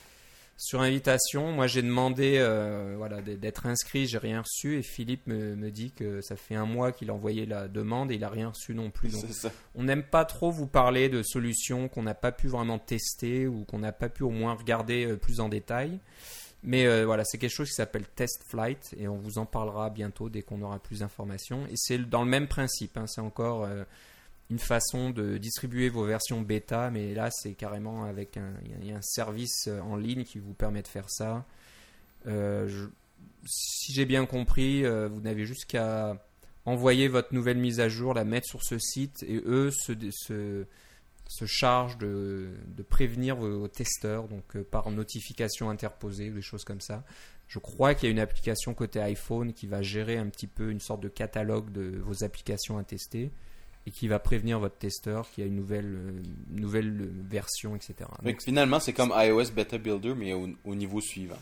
Speaker 1: Sur invitation. Moi, j'ai demandé euh, voilà, d'être inscrit, j'ai rien reçu. Et Philippe me, me dit que ça fait un mois qu'il a envoyé la demande et il a rien reçu non plus. Donc, on n'aime pas trop vous parler de solutions qu'on n'a pas pu vraiment tester ou qu'on n'a pas pu au moins regarder euh, plus en détail. Mais euh, voilà, c'est quelque chose qui s'appelle Test Flight et on vous en parlera bientôt dès qu'on aura plus d'informations. Et c'est dans le même principe, hein, c'est encore euh, une façon de distribuer vos versions bêta, mais là c'est carrément avec un, service euh, en ligne qui vous permet de faire ça. Euh, si j'ai bien compris, euh, vous n'avez juste qu'à envoyer votre nouvelle mise à jour, la mettre sur ce site et eux se, chargent de, prévenir vos, testeurs donc par notification interposée ou des choses comme ça. Je crois qu'il y a une application côté iPhone qui va gérer un petit peu une sorte de catalogue de vos applications à tester et qui va prévenir votre testeur qu'il y a une nouvelle, euh, nouvelle euh, version, etc. Donc,
Speaker 2: finalement, c'est comme iOS Beta Builder, mais au, au niveau suivant.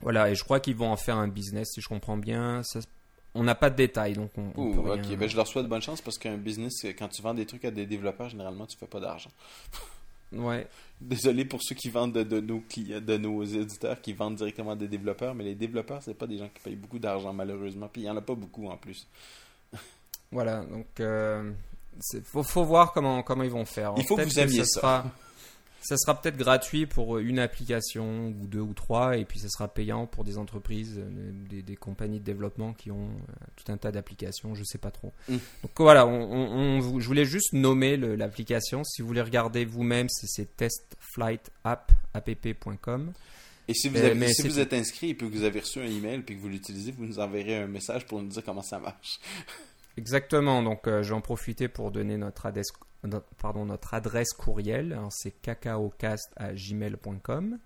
Speaker 1: voilà, et je crois qu'ils vont en faire un business, si je comprends bien. Ça- on n'a pas de détails, donc on, on
Speaker 2: Ouh,
Speaker 1: peut
Speaker 2: ok,
Speaker 1: rien-
Speaker 2: ben je leur souhaite bonne chance parce qu'un business, quand tu vends des trucs à des développeurs, généralement, tu fais pas d'argent.
Speaker 1: Ouais,
Speaker 2: Désolé pour ceux qui vendent de, de nos clients, de nos éditeurs qui vendent directement à des développeurs, mais les développeurs, c'est pas des gens qui payent beaucoup d'argent malheureusement, puis il y en a pas beaucoup en plus.
Speaker 1: Voilà, donc euh, c'est- faut, faut voir comment, comment ils vont faire.
Speaker 2: Il faut que vous aimiez ça.
Speaker 1: Sera, ça sera peut-être gratuit pour une application ou deux ou trois, et puis ça sera payant pour des entreprises, euh, des, des compagnies de développement qui ont euh, tout un tas d'applications, je sais pas trop.
Speaker 2: Mm.
Speaker 1: Donc voilà, on, on- on vous- je voulais juste nommer l'application. Si vous voulez regarder vous-même, c'est- testflightapp.com.
Speaker 2: Et si vous,
Speaker 1: Euh,
Speaker 2: avez-
Speaker 1: mais
Speaker 2: si
Speaker 1: c'est
Speaker 2: vous
Speaker 1: tout.
Speaker 2: êtes inscrit et puis que vous avez reçu un email puis que vous l'utilisez, vous nous enverrez un message pour nous dire comment ça marche.
Speaker 1: Exactement, donc euh, je vais en profiter pour donner notre adresse, notre- pardon, notre adresse courriel, Alors, c'est cacaocast.gmail.com.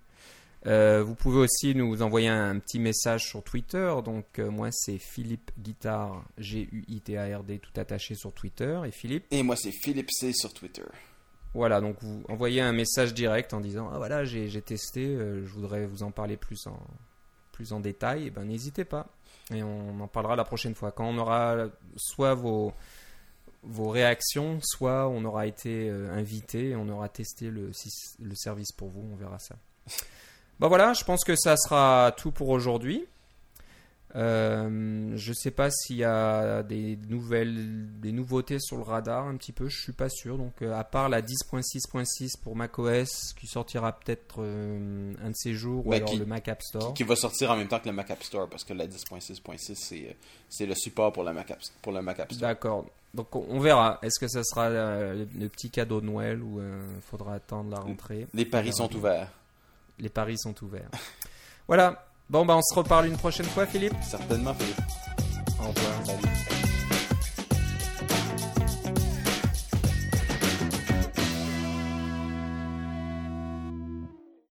Speaker 1: Euh, vous pouvez aussi nous envoyer un, petit message sur Twitter, donc euh, moi c'est Philippe Guitard, G-U-I-T-A-R-D, tout attaché sur Twitter, et Philippe,
Speaker 2: Et moi, c'est Philippe C sur Twitter.
Speaker 1: voilà, donc vous envoyez un message direct en disant, ah voilà, j'ai j'ai testé, euh, je voudrais vous en parler plus en, plus en détail, et ben n'hésitez pas. Et on en parlera la prochaine fois. Quand on aura soit vos, vos réactions, soit on aura été euh, invité on aura testé le, le service pour vous, on verra ça. Bon voilà, je pense que ça sera tout pour aujourd'hui. Euh, je sais pas s'il y a des nouvelles, des nouveautés sur le radar un petit peu, je suis pas sûr. Donc euh, à part la 10.6.6 pour macOS qui sortira peut-être euh, un de ces jours ou
Speaker 2: Ben,
Speaker 1: alors
Speaker 2: qui-
Speaker 1: le Mac App Store.
Speaker 2: Qui va sortir en même temps que le Mac App Store, parce que la 10.6.6, c'est le support pour le Mac App, pour le Mac App Store.
Speaker 1: D'accord. Donc on on verra. Est-ce que ça sera le, le petit cadeau de Noël ou il faudra attendre la rentrée?
Speaker 2: Les paris
Speaker 1: On
Speaker 2: sont ouverts.
Speaker 1: Les paris sont ouverts. voilà. Bon bah on se reparle une prochaine fois Philippe.
Speaker 2: Certainement, Philippe.
Speaker 1: Au revoir.
Speaker 2: Salut.